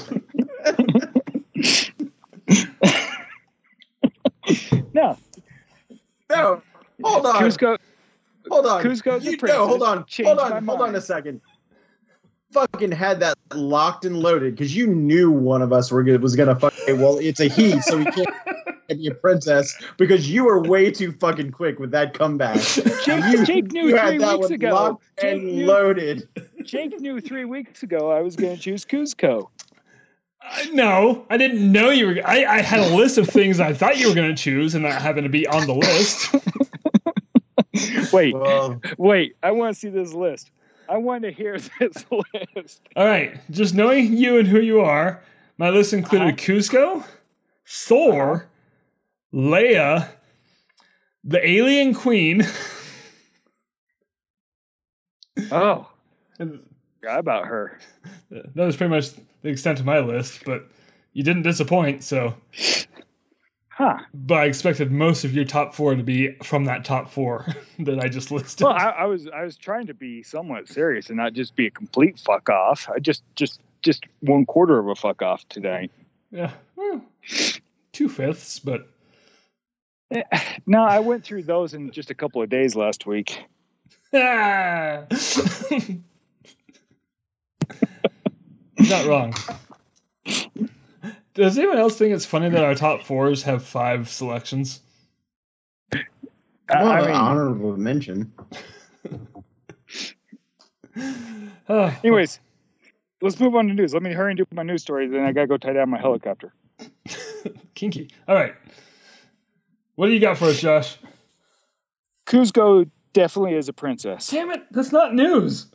No, No, hold on. Kuzco. Hold on. Kuzco's You-. No, hold on. Changed Hold on. Hold on a second. Fucking had that locked and loaded because you knew one of us were gonna, was gonna fuck. okay, Well, it's a he, so he can't be a princess because you were way too fucking quick with that comeback. Jake, you, Jake knew you had three that weeks ago. locked Jake and knew, loaded. Jake knew three weeks ago I was going to choose Kuzco. Uh, no, I didn't know you were. I, I had a list of things I thought you were going to choose, and that happened to be on the list. Wait, Well, wait. I want to see this list. I want to hear this list. All right, just knowing you and who you are, my list included Uh-huh. Kuzco, Thor, Leia, the Alien Queen. Oh, and forgot about her. that was pretty much the extent of my list, but you didn't disappoint. So, Huh. but I expected most of your top four to be from that top four that I just listed. Well, I, I was I was trying to be somewhat serious and not just be a complete fuck off. I just just just one quarter of a fuck off tonight. yeah, well, two fifths, but No, I went through those in just a couple of days last week. Not wrong. Does anyone else think it's funny that our top fours have five selections? I, Well, I mean, honorable mention. Anyways, let's move on to news. Let me hurry and do my news story. Then I gotta go tie down my helicopter. kinky. All right. What do you got for us, Josh? Kuzco definitely is a princess. Damn it, that's not news.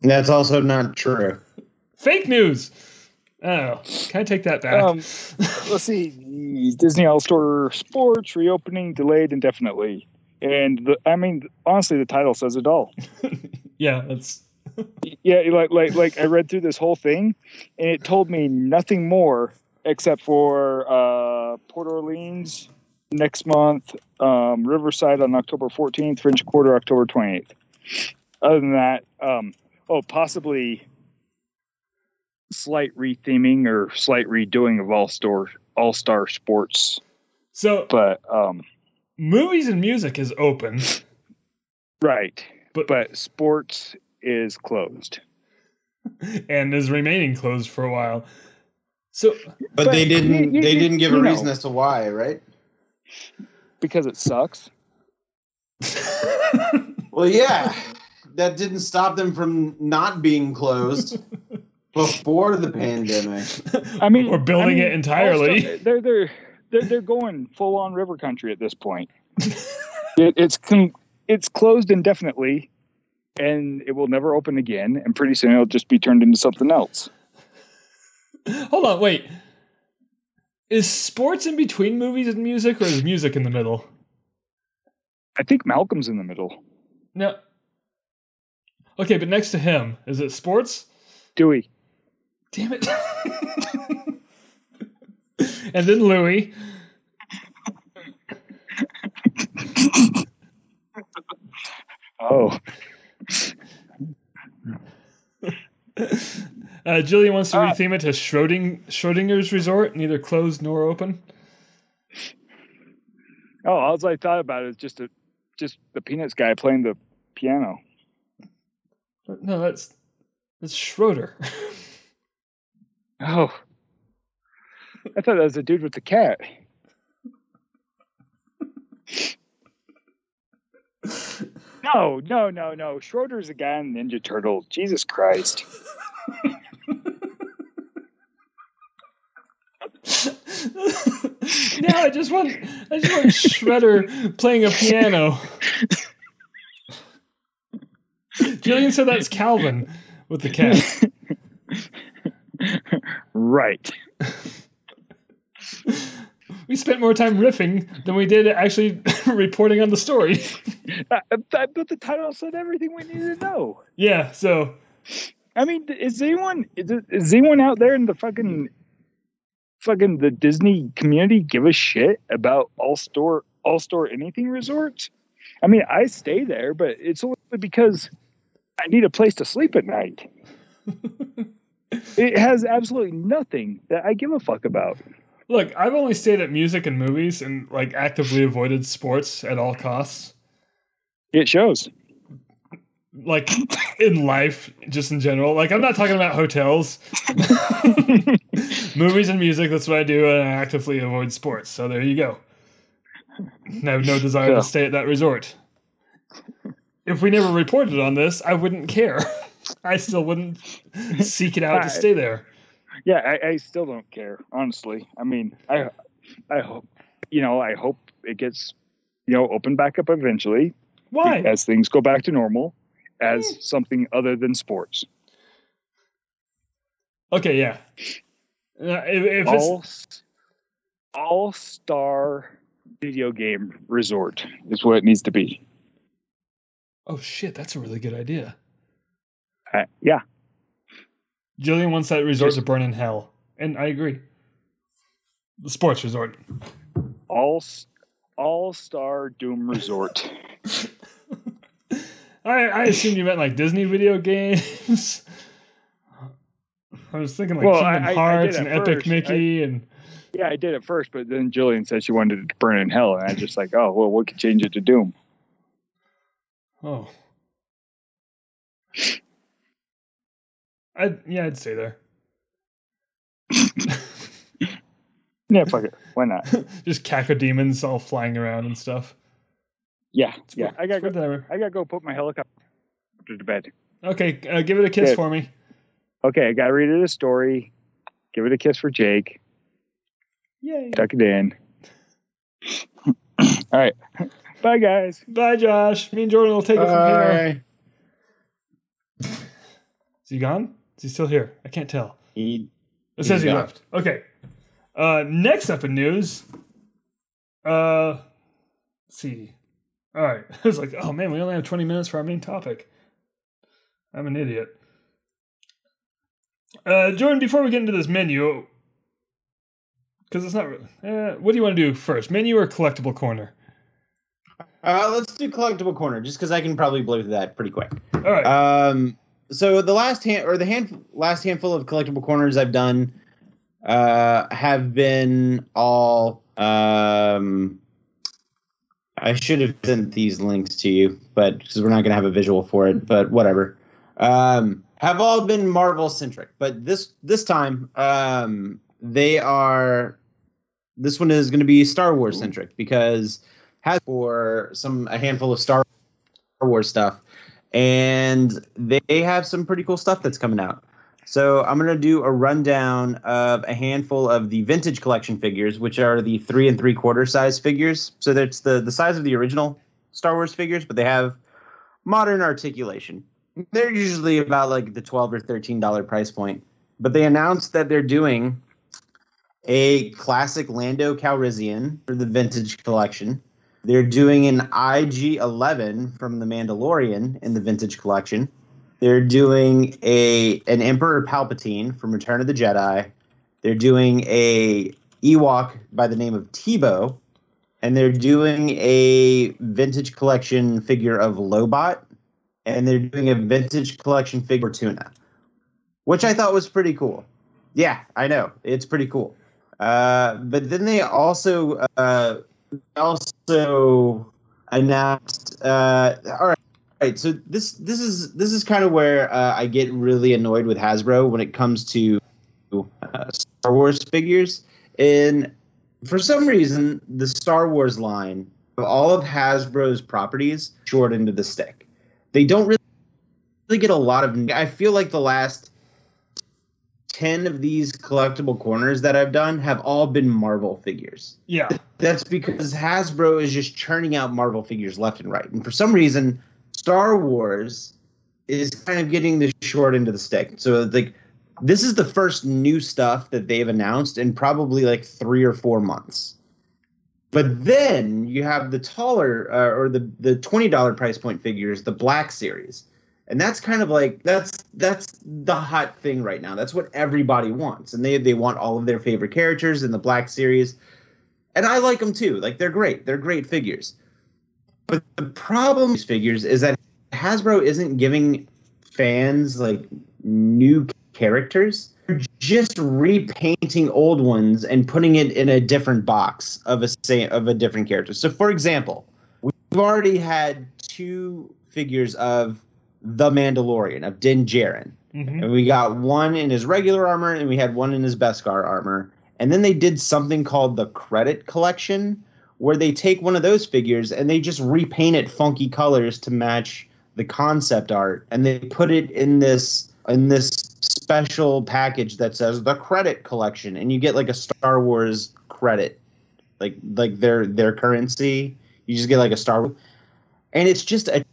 That's also not true. Fake news. Oh, can I take that back? Um, let's see. Disney All Star Sports reopening delayed indefinitely. And the, I mean, honestly, the title says it all. yeah, that's Yeah, like like like I read through this whole thing, and it told me nothing more except for uh, Port Orleans next month, um, Riverside on October 14th, French Quarter October 28th. Other than that, um, oh, possibly slight retheming or slight redoing of All Star All Star Sports, so. but um, Movies and music is open, right. But- but sports is closed. and is remaining closed for a while. So But, But they didn't. you- you- they didn't give you a know. reason as to why, right? because it sucks. Well, yeah, that didn't stop them from not being closed before the pandemic. I mean, we're building I mean, it entirely. also, they're they're they're they're going full on river country at this point. it, it's con- it's closed indefinitely, and it will never open again. And pretty soon it'll just be turned into something else. Hold on, wait. Is sports in between movies and music, or is music in the middle? I think Malcolm's in the middle. No. Okay, but next to him, is it sports? Dewey. Damn it. and then Louis. Oh, Uh, Jillian wants to Ah. retheme it to Schroding, Schrodinger's Resort, neither closed nor open. oh, all I thought about is just a just the Peanuts guy playing the piano. But no, that's that's Schroeder. Oh, I thought that was a dude with the cat. No, no, no, no. Schroeder's a guy in Ninja Turtle. Jesus Christ. now I just want I just want Shredder playing a piano. Jillian said that's Calvin with the cat. Right. We spent more time riffing than we did actually reporting on the story. Uh, but but the title said everything we needed to know. Yeah, so I mean, is anyone is, is anyone out there in the fucking fucking the Disney community give a shit about all store all store anything resorts? I mean, I stay there, but it's only because I need a place to sleep at night. it has absolutely nothing that I give a fuck about. look, I've only stayed at music and movies and like actively avoided sports at all costs. It shows. Like in life, just in general. Like I'm not talking about hotels. movies and music, that's what I do, and I actively avoid sports. So there you go. I have no desire Yeah. to stay at that resort. If we never reported on this, I wouldn't care. I still wouldn't seek it out to stay there. Yeah, I, I still don't care, honestly. I mean, I I hope you know, I hope it gets you know opened back up eventually Why? as things go back to normal as Mm. something other than sports. Okay, yeah. Uh, if, if All all star video game resort is what it needs to be. oh shit, that's a really good idea. Uh, yeah, Jillian wants that resort to burn in hell, and I agree. The sports resort. all all star Doom Resort. I I assumed you meant like Disney video games. I was thinking like Well, I- Kingdom I- I Hearts did and at Epic first. Mickey and yeah, I did it first, but then Jillian said she wanted it to burn in hell, and I just like, oh well, we could change it to Doom. oh. I yeah, I'd stay there. Yeah, fuck it. Why not? Just cacodemons all flying around and stuff. Yeah, It's yeah. weird. I gotta It's go. that I gotta go put my helicopter to bed. Okay, uh, give it a kiss Good. for me. Okay, I gotta read it a story. Give it a kiss for Jake. Yay. Tuck it in. All right. Bye, guys. Bye, Josh. Me and Jordan will take it from here. Bye. Is he gone? Is he still here? I can't tell. He- It says he gone. left. Okay. Uh, next up in news. Uh, let's see. All right. I was like, oh man, we only have 20 minutes for our main topic. I'm an idiot. Uh, Jordan, before we get into this menu, because it's not. re- Uh, what do you want to do first, menu or collectible corner? Uh, let's do collectible corner, just because I can probably blow through that pretty quick. All right. Um, so the last hand or the hand last handful of collectible corners I've done uh, have been all. Um, I should have sent these links to you, but because we're not going to have a visual for it, but whatever. Um, have all been Marvel centric, but this this time um, they are. This one is going to be Star Wars centric because has for some a handful of Star Wars stuff and they have some pretty cool stuff that's coming out. So I'm gonna do a rundown of a handful of the vintage collection figures, which are the three and three quarter size figures. So that's the the size of the original Star Wars figures, but they have modern articulation. They're usually about like the twelve or thirteen dollar price point. But they announced that they're doing a classic Lando Calrissian for the vintage collection. They're doing an IG 11 from The Mandalorian in the vintage collection. They're doing a an Emperor Palpatine from Return of the Jedi. They're doing a Ewok by the name of Teebo, and they're doing a vintage collection figure of Lobot, and they're doing a vintage collection figure Tuna, which I thought was pretty cool. Yeah, I know it's pretty cool. Uh, but then they also uh, also announced. Uh, all right, all right. So this this is this is kind of where uh, I get really annoyed with Hasbro when it comes to uh, Star Wars figures. And for some reason, the Star Wars line of all of Hasbro's properties short into the stick. They don't really, really get a lot of. I feel like the last 10 of these collectible corners that I've done have all been Marvel figures. yeah. That's because Hasbro is just churning out Marvel figures left and right. And for some reason, Star Wars is kind of getting the short end of the stick. So like this is the first new stuff that they've announced in probably like 3 or 4 months. But then you have the taller uh, or the the $20 price point figures, the Black series. And that's kind of like that's that's the hot thing right now. That's what everybody wants. And they they want all of their favorite characters in the Black series and I like them too. Like they're great. They're great figures. But the problem with figures is that Hasbro isn't giving fans like new characters. They're just repainting old ones and putting it in a different box of a say of a different character. So for example, we've already had two figures of the Mandalorian of Din Djarin. hmm And we got one in his regular armor, and we had one in his Beskar armor. And then they did something called the credit collection, where they take one of those figures and they just repaint it funky colors to match the concept art, and they put it in this in this special package that says the credit collection, and you get like a Star Wars credit, like like their their currency. You just get like a Star Wars, and it's just a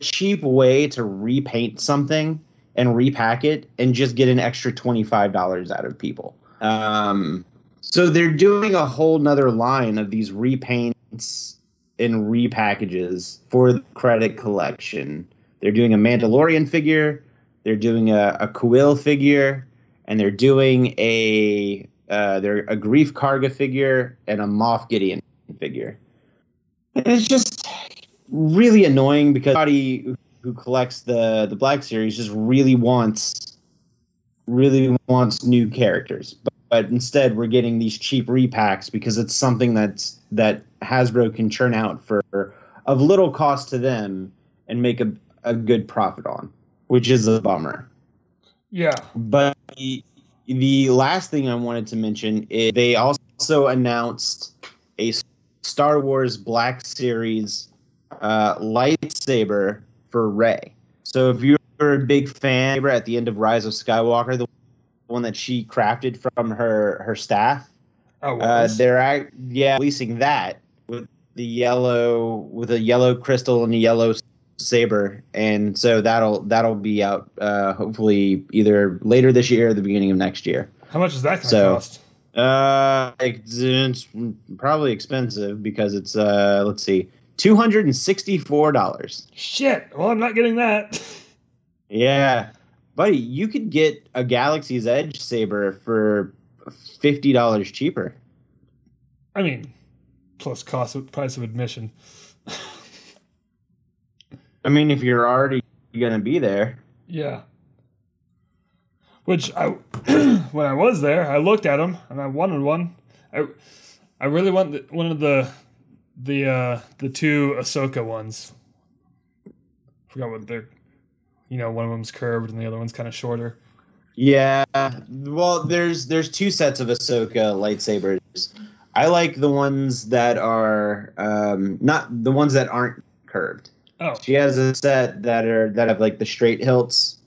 cheap way to repaint something and repack it and just get an extra $25 out of people. Um, so they're doing a whole nother line of these repaints and repackages for the credit collection. They're doing a Mandalorian figure, they're doing a, a Kuil figure, and they're doing a uh, they're a Greef Karga figure and a Moff Gideon figure. And it's just really annoying because everybody who collects the the Black Series just really wants really wants new characters, but, but instead we're getting these cheap repacks because it's something that's that Hasbro can churn out for of little cost to them and make a, a good profit on, which is a bummer. Yeah. But the, the last thing I wanted to mention is they also also announced a Star Wars Black Series uh, lightsaber for Rey. So if you're a big fan at the end of Rise of Skywalker, the one that she crafted from her her staff, Oh, uh, they're act- yeah releasing that with the yellow with a yellow crystal and a yellow saber, and so that'll that'll be out uh, hopefully either later this year or the beginning of next year. How much is that going to so- cost? Uh, it's probably expensive because it's uh, let's see, two hundred and sixty-four dollars. Shit. Well, I'm not getting that. Yeah, buddy, you could get a Galaxy's Edge saber for fifty dollars cheaper. I mean, plus cost of price of admission. I mean, if you're already gonna be there, Yeah. Which I, when I was there, I looked at them and I wanted one. I, I really want the, one of the, the uh, the two Ahsoka ones. Forgot what they're, you know, one of them's curved and the other one's kind of shorter. yeah. Well, there's there's two sets of Ahsoka lightsabers. I like the ones that are um, not the ones that aren't curved. Oh, She has a set that are that have like the straight hilts.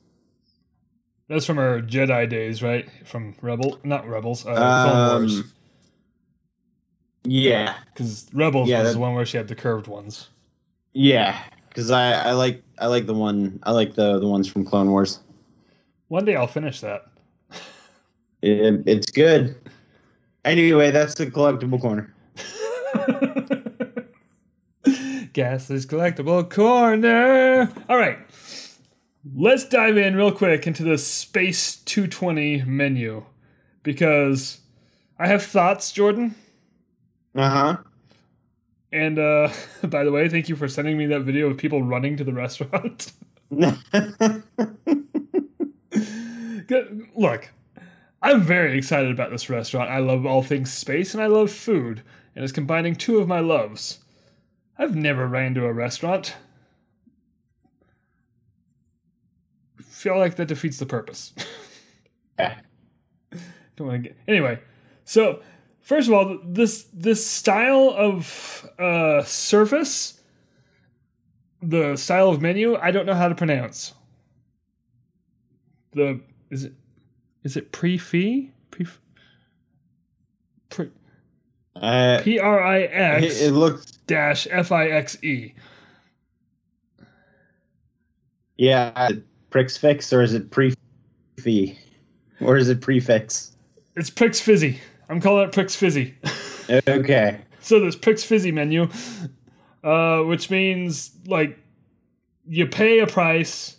that's from her Jedi days, right? From Rebel, not Rebels, uh. Um, yeah, Because Rebels yeah, was that- the one where she had the curved ones. yeah. Because I, I like I like the one I like the the ones from Clone Wars. One day I'll finish that. It, it's good. Anyway, that's the collectible corner. Gasly's collectible corner. All right. Let's dive in real quick into the Space 220 menu because I have thoughts, Jordan. Uh huh. And uh, by the way, thank you for sending me that video of people running to the restaurant. Look, I'm very excited about this restaurant. I love all things space and I love food, and it's combining two of my loves. I've never ran to a restaurant. Feel like that defeats the purpose. Don't want to get anyway. So, first of all, this this style of uh, surface, the style of menu, I don't know how to pronounce. The is it is it pre-fee? Pre pre uh, P R I it, looks dash F I X E. yeah. Prix fix or is it pre fee or is it prefix? It's Prix Fizzy. I'm calling it Pricks Fizzy. Okay. so there's Pricks Fizzy menu, uh, which means like you pay a price,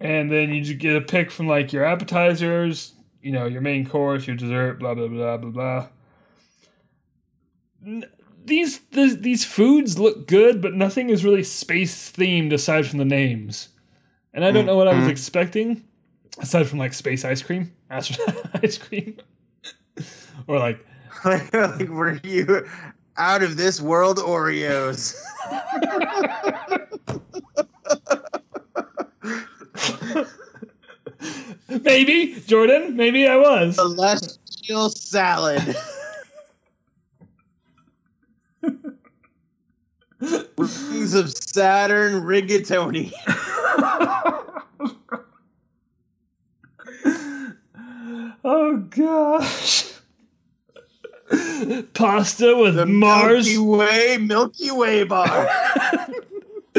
and then you just get a pick from like your appetizers, you know, your main course, your dessert, blah blah blah blah blah. N- These these, these foods look good, but nothing is really space themed aside from the names, and I don't know what I was Mhm. expecting, aside from like space ice cream, astronaut ice cream, or like like, were you out of this world Oreos? maybe Jordan, maybe I was. Celestial salad. Rings of Saturn rigatoni. oh gosh. Pasta with The Mars. Milky Way Milky Way bar.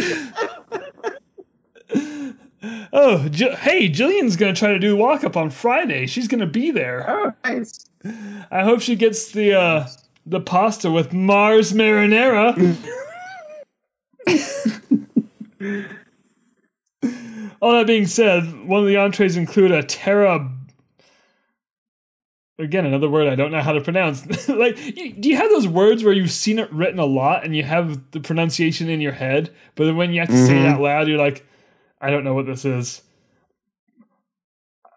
oh, Ji- hey, Jillian's gonna try to do walk up on Friday. She's gonna be there. oh, nice. I hope she gets the uh, the pasta with Mars marinara. All that being said, one of the entrees include a terra. Again, another word I don't know how to pronounce. like, you, do you have those words where you've seen it written a lot and you have the pronunciation in your head, but then when you have to say it Mhm. out loud, you're like, I don't know what this is.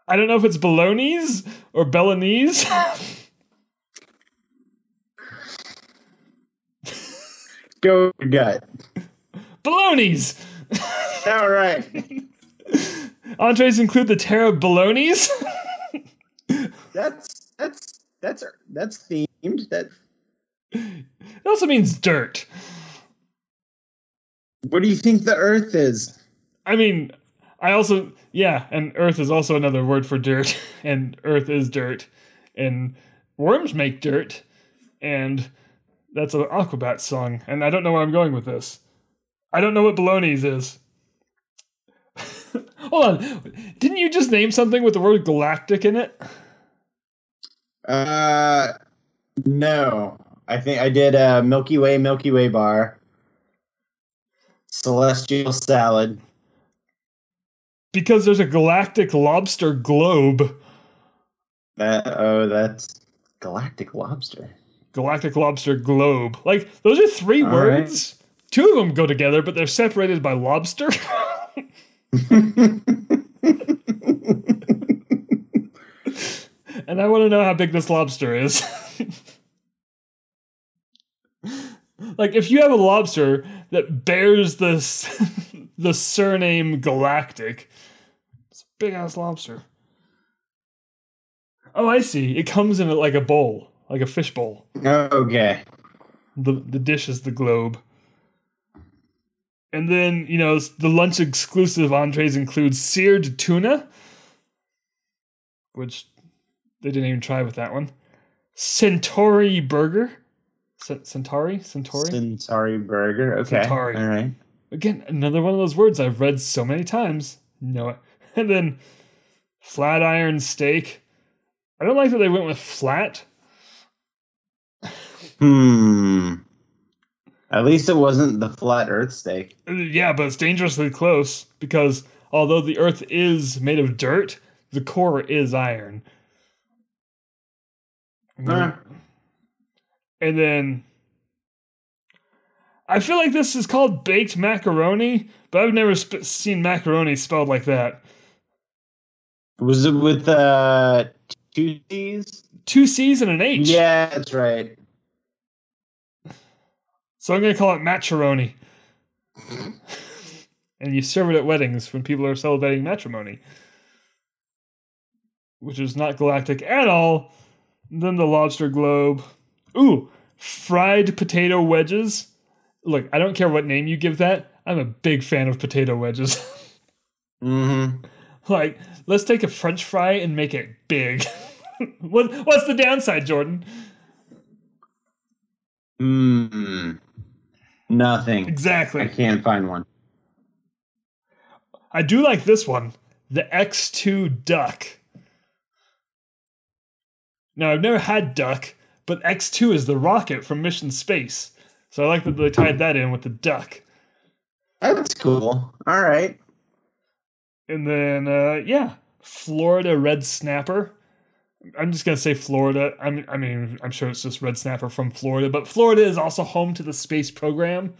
I don't know if it's Bolognese or Belanese. Go with your gut. Bolognese. All right. Entrees include the Terra Bolognese. That's that's that's that's themed. That It also means dirt. what do you think the Earth is? I mean, I also yeah, and earth is also another word for dirt, and earth is dirt, and worms make dirt, and that's an Aquabat song, and I don't know where I'm going with this. I don't know what baloney's is. Hold on, didn't you just name something with the word galactic in it? Uh, no. I think I did a Milky Way Milky Way bar, celestial salad. Because there's a galactic lobster globe. That oh, that's galactic lobster. Galactic lobster globe. Like those are three All words. Two of them go together, but they're separated by lobster. and I want to know how big this lobster is. like, if you have a lobster that bears the s- the surname Galactic, it's a big ass lobster. Oh, I see. It comes in like a bowl, like a fish bowl. okay. The the dish is the globe. And then, you know, the lunch exclusive entrees include seared tuna, which they didn't even try with that one. Centauri burger. C- Centauri? Centauri? Centauri burger. Okay. Centauri. All right. Again, another one of those words I've read so many times. No. And then flat iron steak. I don't like that they went with flat. Hmm. At least it wasn't the flat Earth steak. Uh, Yeah, but it's dangerously close because although the Earth is made of dirt, the core is iron. Uh, And then I feel like this is called baked macaroni, but I've never sp- seen macaroni spelled like that. was it with uh two T's? Two C's and an H. Yeah, that's right. So I'm going to call it macaroni. and you serve it at weddings when people are celebrating matrimony, which is not galactic at all. Then the lobster globe. Ooh, fried potato wedges. Look, I don't care what name you give that. I'm a big fan of potato wedges. Mm-hmm. like, let's take a French fry and make it big. what, what's the downside, Jordan? Hmm. Nothing. Exactly. I can't find one. I do like this one, the X2 Duck. Now, I've never had Duck, but X2 is the rocket from Mission Space. So I like that they tied that in with the duck. That's cool. All right. And then, uh, yeah, Florida Red Snapper. I'm just gonna say Florida. I'm, I mean, I'm sure it's just Red Snapper from Florida, but Florida is also home to the space program,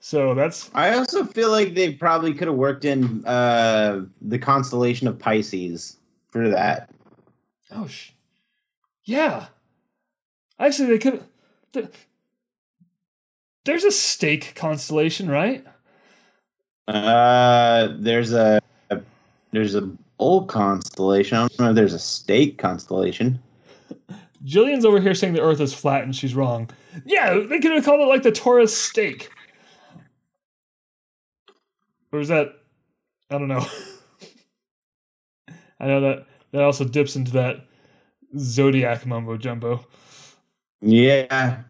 so that's I also feel like they probably could have worked in uh, the constellation of Pisces for that. oh, sh- yeah. Actually, they could. th- There's a stake constellation, right? Uh, there's a there's a bull constellation. I don't know if there's a snake constellation. Jillian's over here saying the Earth is flat, and she's wrong. Yeah, they could have called it like the Taurus stake. Or is that? I don't know. I know that that also dips into that zodiac mumbo jumbo, Yeah.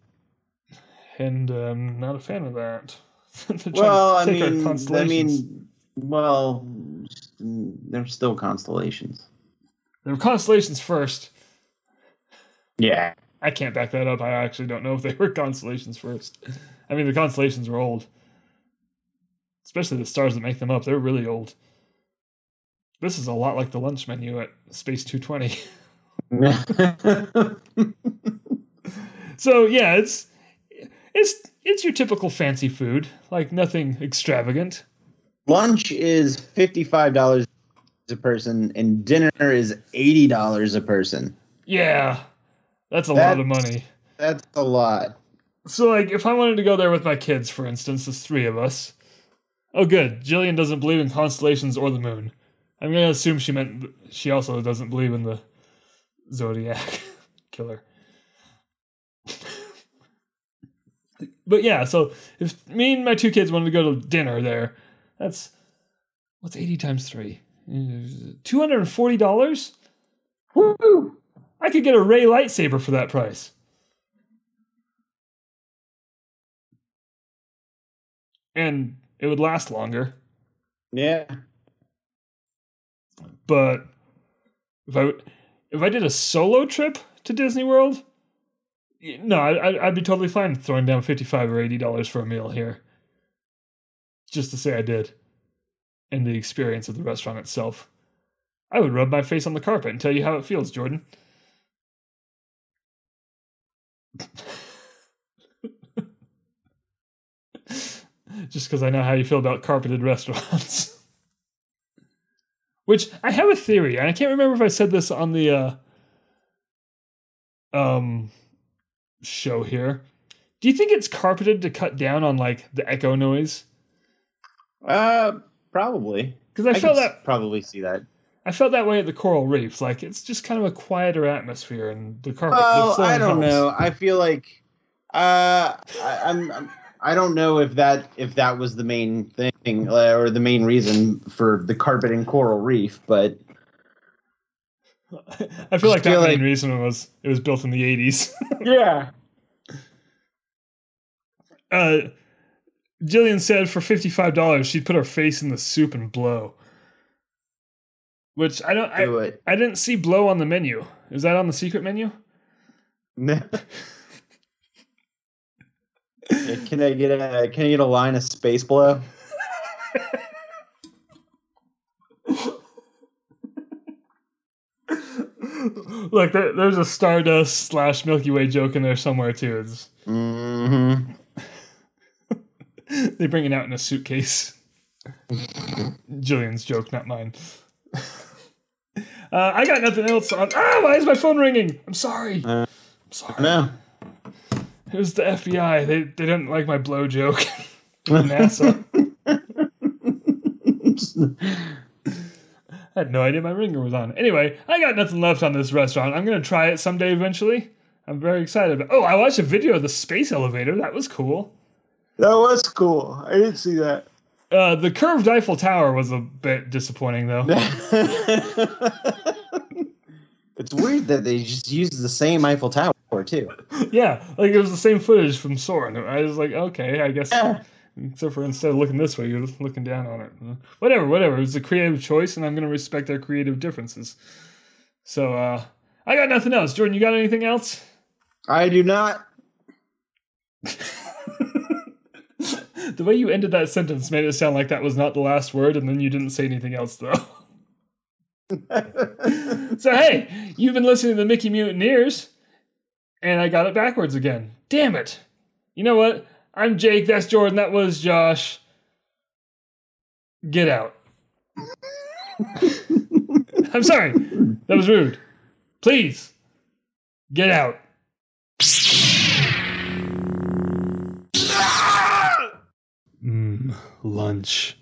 and I'm not a fan of that. They're Well, I mean, I mean, well, they're still constellations. There were constellations first. Yeah. I can't back that up. I actually don't know if they were constellations first. I mean, the constellations were old, especially the stars that make them up. They're really old. This is a lot like the lunch menu at Space 220. so yeah, it's it's it's your typical fancy food, like nothing extravagant. Lunch is fifty-five dollars a person, and dinner is eighty dollars a person. Yeah, that's a lot of money. That's a lot. So like, if I wanted to go there with my kids, for instance, there's three of us. Oh, good. Jillian doesn't believe in constellations or the moon. I'm gonna assume she meant she also doesn't believe in the Zodiac killer. but yeah, so if me and my two kids wanted to go to dinner there, that's what's 80 times 3? $240? Woo! I could get a Rey lightsaber for that price. And it would last longer. Yeah. But if I if I did a solo trip to Disney World, no, I, I'd be totally fine throwing down fifty five or eighty dollars for a meal here. Just to say I did, and the experience of the restaurant itself. I would rub my face on the carpet and tell you how it feels, Jordan. Just because I know how you feel about carpeted restaurants. Which I have a theory, and I can't remember if I said this on the uh, um show here. Do you think it's carpeted to cut down on like the echo noise? Uh, probably. Because I, I felt that probably see that. I felt that way at the coral reefs. Like it's just kind of a quieter atmosphere, and the carpet. Well, I don't helps. know. I feel like uh, I, I'm, I'm I don't know if that if that was the main thing uh, or the main reason for the carpet and coral reef, but I feel like that feel main like- reason was it was built in the eighties. yeah. uh, Jillian said for fifty five dollars she'd put her face in the soup and blow. Which I don't. I, Do it. I didn't see blow on the menu. Is that on the secret menu? can I get a can I get a line of space blow? Look, there, there's a Stardust slash Milky Way joke in there somewhere too. It's, Mm-hmm. they bring it out in a suitcase. Jillian's joke, not mine. uh, I got nothing else on. Ah, why is my phone ringing? I'm sorry. Uh, I'm sorry. No. It was the FBI. They they didn't like my blow joke. NASA. I had no idea my ringer was on. Anyway, I got nothing left on this restaurant. I'm gonna try it someday eventually. I'm very excited. About- oh, I watched a video of the space elevator. That was cool. that was cool. I didn't see that. Uh, the curved Eiffel Tower was a bit disappointing, though. it's weird that they just used the same Eiffel Tower too. yeah, like it was the same footage from Soarin'. I was like, okay, I guess. Yeah. Except for instead of looking this way, you're looking down on it. Whatever, whatever. It was a creative choice, and I'm going to respect their creative differences. So, uh, I got nothing else. Jordan, you got anything else? I do not. the way you ended that sentence made it sound like that was not the last word, and then you didn't say anything else, though. so, hey, you've been listening to the Mickey Mutineers, and I got it backwards again. Damn it. You know what? I'm Jake, that's Jordan, that was Josh. Get out. I'm sorry. That was rude. Please, get out. Mmm, lunch.